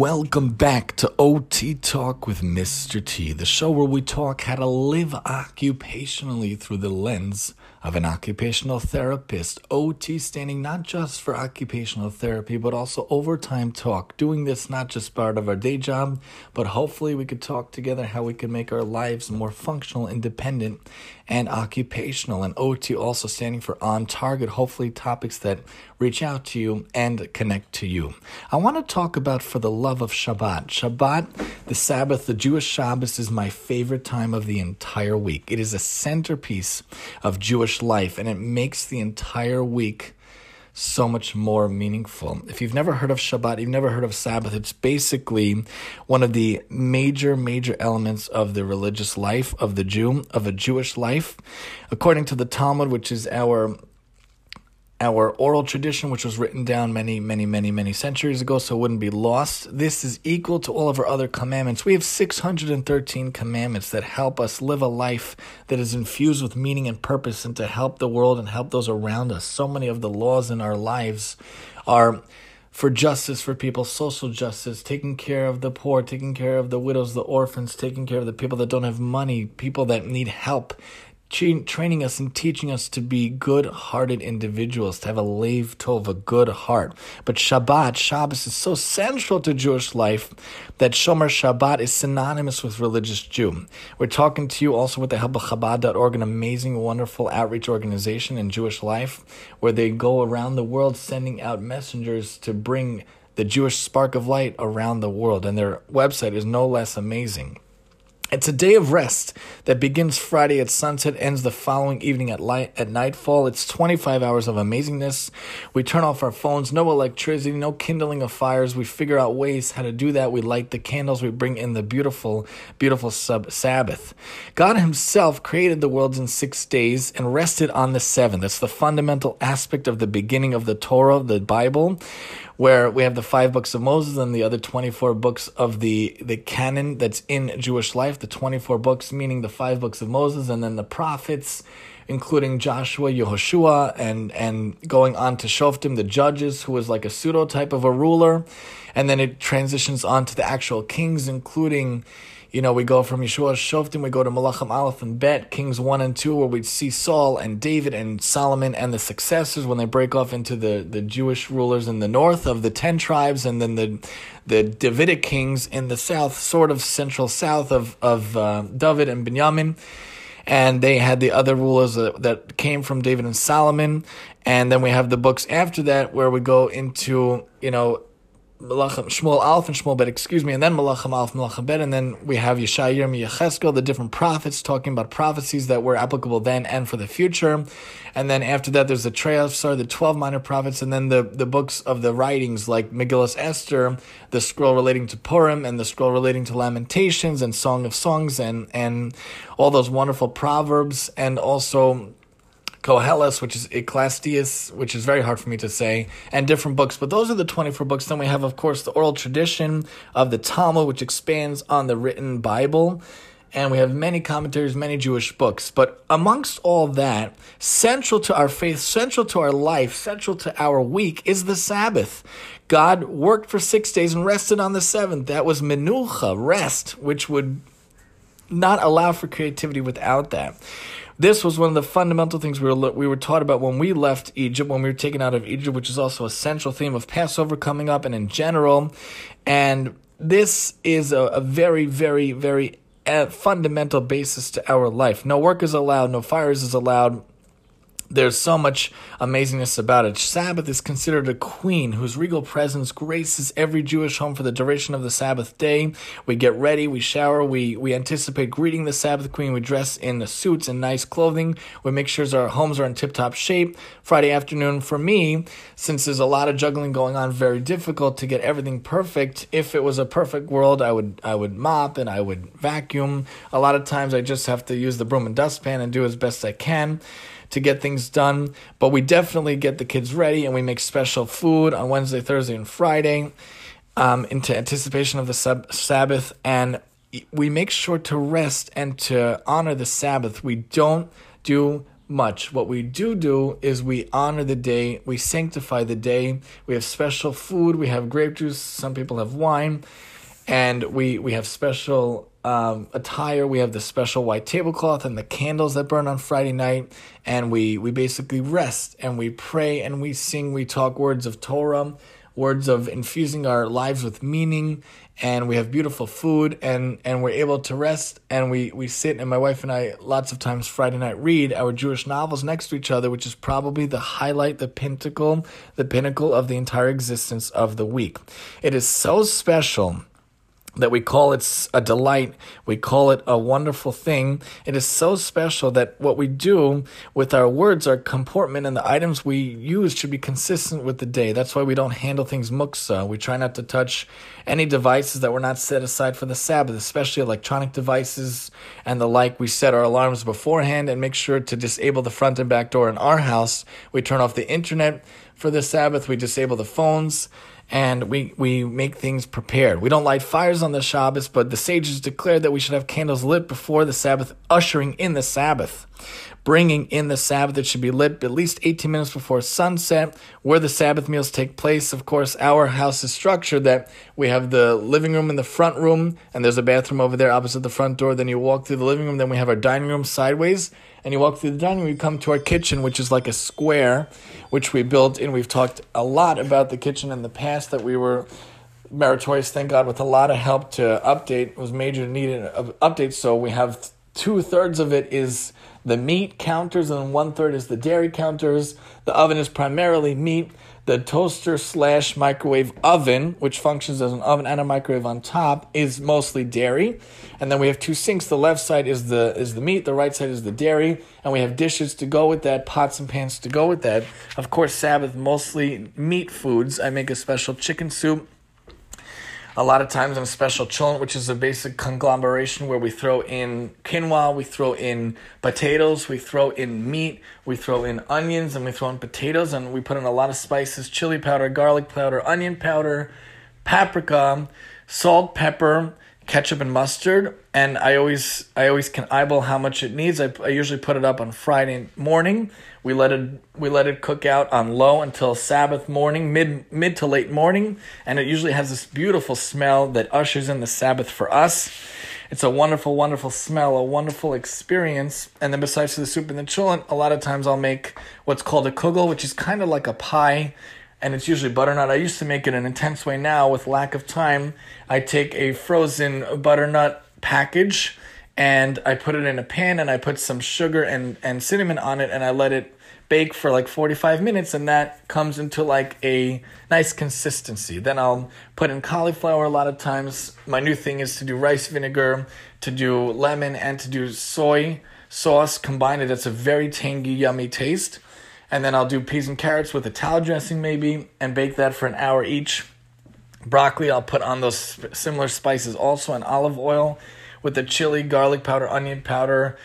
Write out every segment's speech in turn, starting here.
welcome back to OT Talk with Mr. T, the show where we talk how to live occupationally through the lens of an occupational therapist. OT standing not just for occupational therapy, but also overtime talk. Doing this not just part of our day job, but hopefully we could talk together how we can make our lives more functional, independent, and occupational. And OT also standing for on target, hopefully topics that reach out to you and connect to you. I want to talk about for the love of Shabbat. Shabbat, the Sabbath, the Jewish Shabbos is my favorite time of the entire week. It is a centerpiece of Jewish life and it makes the entire week so much more meaningful. If you've never heard of Shabbat, you've never heard of Sabbath, it's basically one of the major, major elements of the religious life of the Jew, of a Jewish life. According to the Talmud, which is our our oral tradition, which was written down many, many, many, many centuries ago, so it wouldn't be lost. This is equal to all of our other commandments. We have 613 commandments that help us live a life that is infused with meaning and purpose and to help the world and help those around us. So many of the laws in our lives are for justice for people, social justice, taking care of the poor, taking care of the widows, the orphans, taking care of the people that don't have money, people that need help training us and teaching us to be good-hearted individuals, to have a lev tov, a good heart. But Shabbat, Shabbos is so central to Jewish life that Shomer Shabbat is synonymous with religious Jew. We're talking to you also with the help of Chabad.org, an amazing, wonderful outreach organization in Jewish life, where they go around the world sending out messengers to bring the Jewish spark of light around the world. And their website is no less amazing. It's a day of rest that begins Friday at sunset, ends the following evening at light at nightfall. It's 25 hours of amazingness. We turn off our phones, no electricity, no kindling of fires. We figure out ways how to do that. We light the candles. We bring in the beautiful, beautiful sub- Sabbath. God Himself created the worlds in six days and rested on the seventh. That's the fundamental aspect of the beginning of the Torah, the Bible where we have the five books of Moses and the other 24 books of the, the canon that's in Jewish life, the 24 books, meaning the five books of Moses, and then the prophets, including Joshua, Yehoshua, and, and going on to Shoftim, the judges, who was like a pseudo type of a ruler. And then it transitions on to the actual kings, including you know, we go from Yeshua Shoftim, we go to Malachim Aleph and Bet, Kings 1 and 2, where we see Saul and David and Solomon and the successors when they break off into the, the Jewish rulers in the north of the 10 tribes, and then the the Davidic kings in the south, sort of central south of, of uh, David and Benjamin. And they had the other rulers that, that came from David and Solomon. And then we have the books after that where we go into, you know, Malachim, Shmuel Aleph and Shmuel Bet, excuse me, and then Malachim Aleph, Malachim Bet, and then we have Yeshaya, Yirmi, Yecheskel, the different prophets talking about prophecies that were applicable then and for the future. And then after that, there's the Treyasar, the 12 minor prophets, and then the, the books of the writings like Megillus Esther, the scroll relating to Purim, and the scroll relating to Lamentations and Song of Songs, and, and all those wonderful proverbs, and also Koheles, which is Ecclesiastes, which is very hard for me to say, and different books. But those are the 24 books. Then we have, of course, the oral tradition of the Talmud, which expands on the written Bible. And we have many commentaries, many Jewish books. But amongst all that, central to our faith, central to our life, central to our week is the Sabbath. God worked for six days and rested on the seventh. That was menucha, rest, which would not allow for creativity without that. This was one of the fundamental things we were we were taught about when we left Egypt, when we were taken out of Egypt, which is also a central theme of Passover coming up and in general. And this is a, a very, very, very uh, fundamental basis to our life. No work is allowed, no fires is allowed, there's so much amazingness about it. Sabbath is considered a queen whose regal presence graces every Jewish home for the duration of the Sabbath day. We get ready, we shower, we, we anticipate greeting the Sabbath queen. We dress in suits and nice clothing. We make sure our homes are in tip top shape. Friday afternoon, for me, since there's a lot of juggling going on, very difficult to get everything perfect. If it was a perfect world, I would I would mop and I would vacuum. A lot of times, I just have to use the broom and dustpan and do as best I can to get things done. But we definitely get the kids ready and we make special food on Wednesday, Thursday, and Friday um, into anticipation of the sub- Sabbath. And we make sure to rest and to honor the Sabbath. We don't do much. What we do do is we honor the day, we sanctify the day. We have special food, we have grape juice, some people have wine, and we we have special um, attire. We have the special white tablecloth and the candles that burn on Friday night, and we we basically rest and we pray and we sing. We talk words of Torah, words of infusing our lives with meaning, and we have beautiful food and and we're able to rest and we we sit and my wife and I lots of times Friday night read our Jewish novels next to each other, which is probably the highlight, the pinnacle, the pinnacle of the entire existence of the week. It is so special that we call it a delight, we call it a wonderful thing. It is so special that what we do with our words, our comportment, and the items we use should be consistent with the day. That's why we don't handle things muktza. We try not to touch any devices that were not set aside for the Sabbath, especially electronic devices and the like. We set our alarms beforehand and make sure to disable the front and back door in our house. We turn off the internet for the Sabbath. We disable the phones and we, we make things prepared. We don't light fires on the Shabbos, but the sages declared that we should have candles lit before the Sabbath, ushering in the Sabbath. Bringing in the Sabbath, it should be lit at least 18 minutes before sunset, where the Sabbath meals take place. Of course, our house is structured that we have the living room in the front room, and there's a bathroom over there opposite the front door. Then you walk through the living room, then we have our dining room sideways, and you walk through the dining room, you come to our kitchen, which is like a square, which we built, and we've talked a lot about the kitchen in the past that we were meritorious, thank God, with a lot of help to update. It was major needed of updates, so we have two thirds of it is the meat counters, and one third is the dairy counters. The oven is primarily meat the toaster slash microwave oven, which functions as an oven and a microwave on top, is mostly dairy. And then we have two sinks. The left side is the is the meat, the right side is the dairy, and we have dishes to go with that, pots and pans to go with that. Of course, Sabbath mostly meat foods. I make a special chicken soup a lot of times a special cholent, which is a basic conglomeration where we throw in quinoa, we throw in potatoes, we throw in meat, we throw in onions, and we throw in potatoes, and we put in a lot of spices chili powder, garlic powder, onion powder, paprika, salt, pepper, ketchup and mustard and i always i always can eyeball how much it needs. I, I usually put it up on friday morning. We let it we let it cook out on low until sabbath morning mid mid to late morning and it usually has this beautiful smell that ushers in the sabbath for us. It's a wonderful wonderful smell a wonderful experience. And then besides the soup and the cholent a lot of times i'll make what's called a kugel which is kind of like a pie and it's usually butternut. I used to make it an intense way. Now, with lack of time, I take a frozen butternut package and I put it in a pan and I put some sugar and, and cinnamon on it and I let it bake for like 45 minutes and that comes into like a nice consistency. Then I'll put in cauliflower a lot of times. My new thing is to do rice vinegar, to do lemon, and to do soy sauce. Combine it, it's a very tangy, yummy taste and then I'll do peas and carrots with a tallow dressing maybe and bake that for an hour each. Broccoli, I'll put on those similar spices also and olive oil with the chili, garlic powder, onion powder,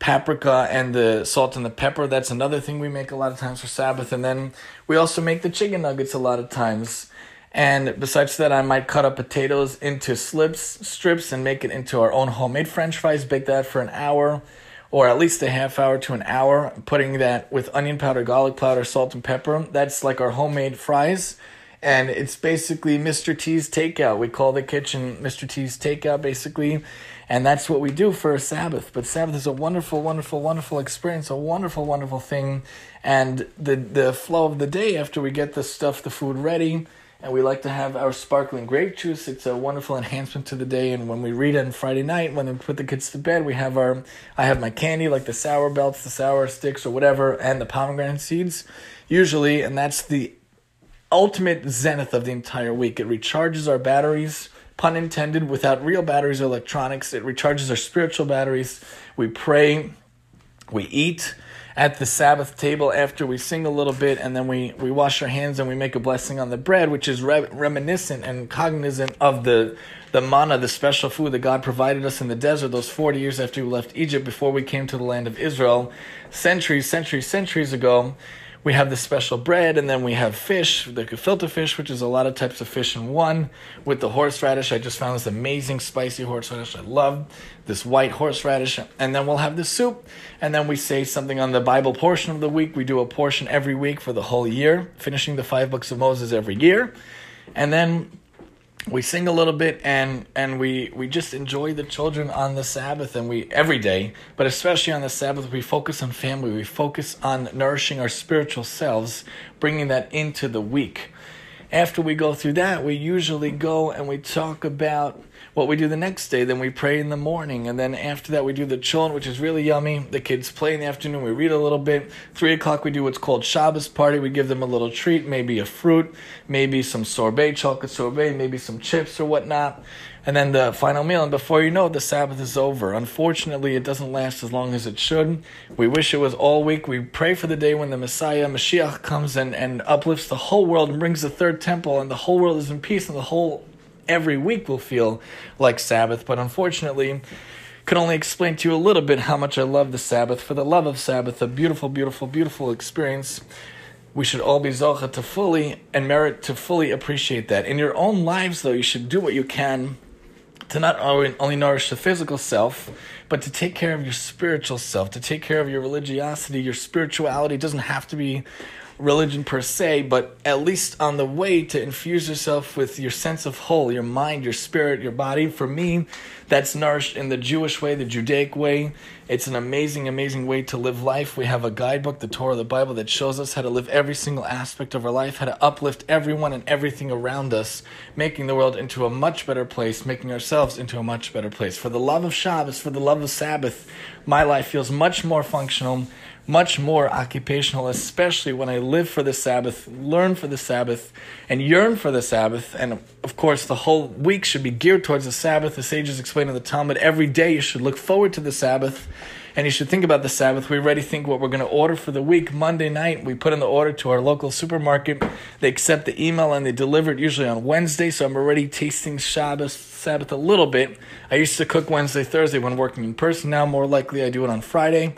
paprika, and the salt and the pepper. That's another thing we make a lot of times for Sabbath. And then we also make the chicken nuggets a lot of times. And besides that, I might cut up potatoes into slips, strips, and make it into our own homemade french fries. Bake that for an hour or at least a half hour to an hour, putting that with onion powder, garlic powder, salt, and pepper. That's like our homemade fries. And it's basically Mr. T's takeout. We call the kitchen Mr. T's takeout, basically. And that's what we do for a Sabbath. But Sabbath is a wonderful, wonderful, wonderful experience, a wonderful, wonderful thing. And the, the flow of the day after we get the stuff, the food ready, and we like to have our sparkling grape juice. It's a wonderful enhancement to the day. And when we read on Friday night, when we put the kids to bed, we have our I have my candy like the sour belts, the sour sticks, or whatever, and the pomegranate seeds, usually, and that's the ultimate zenith of the entire week. It recharges our batteries, pun intended, without real batteries or electronics. It recharges our spiritual batteries. We pray, we eat at the Sabbath table after we sing a little bit and then we, we wash our hands and we make a blessing on the bread, which is re- reminiscent and cognizant of the, the manna, the special food that God provided us in the desert those 40 years after we left Egypt before we came to the land of Israel, centuries, centuries, centuries ago. We have the special bread, and then we have fish, the gefilte fish, which is a lot of types of fish in one, with the horseradish. I just found this amazing spicy horseradish. I love this white horseradish. And then we'll have the soup, and then we say something on the Bible portion of the week. We do a portion every week for the whole year, finishing the five books of Moses every year. And then we sing a little bit and and we we just enjoy the children on the sabbath and we every day but especially on the sabbath we focus on family. We focus on nourishing our spiritual selves bringing that into the week. After we go through that we usually go and we talk about what we do the next day. Then we pray in the morning, and then after that we do the cholent, which is really yummy. The kids play in the afternoon. We read a little bit. Three o'clock we do what's called Shabbos party. We give them a little treat, maybe a fruit, maybe some sorbet, chocolate sorbet, maybe some chips or whatnot. And then the final meal, and before you know it, the Sabbath is over. Unfortunately, it doesn't last as long as it should. We wish it was all week. We pray for the day when the Messiah, Mashiach, comes and, and uplifts the whole world and brings the third temple, and the whole world is in peace, and the whole every week will feel like Sabbath, but unfortunately, could only explain to you a little bit how much I love the Sabbath. For the love of Sabbath, a beautiful, beautiful, beautiful experience. We should all be zocha to fully and merit to fully appreciate that. In your own lives, though, you should do what you can to not only nourish the physical self, but to take care of your spiritual self, to take care of your religiosity, your spirituality. It doesn't have to be religion per se, but at least on the way to infuse yourself with your sense of whole, your mind, your spirit, your body. For me, that's nourished in the Jewish way, the Judaic way. It's an amazing, amazing way to live life. We have a guidebook, the Torah, the Bible, that shows us how to live every single aspect of our life, how to uplift everyone and everything around us, making the world into a much better place, making ourselves into a much better place. For the love of Shabbos, for the love of Sabbath, my life feels much more functional much more occupational, especially when I live for the Sabbath, learn for the Sabbath, and yearn for the Sabbath. And of course, the whole week should be geared towards the Sabbath. The sages explain in the Talmud every day you should look forward to the Sabbath and you should think about the Sabbath. We already think what we're going to order for the week. Monday night, we put in the order to our local supermarket. They accept the email and they deliver it usually on Wednesday. So I'm already tasting Shabbos, Sabbath a little bit. I used to cook Wednesday, Thursday when working in person. Now, more likely, I do it on Friday.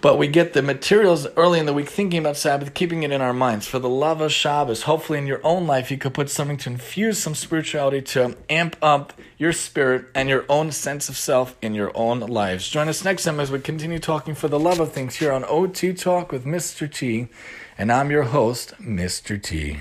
But we get the materials early in the week thinking about Sabbath, keeping it in our minds. For the love of Shabbos, hopefully in your own life, you could put something to infuse some spirituality to amp up your spirit and your own sense of self in your own lives. Join us next time as we continue talking for the love of things here on OT Talk with Mr. T. And I'm your host, Mr. T.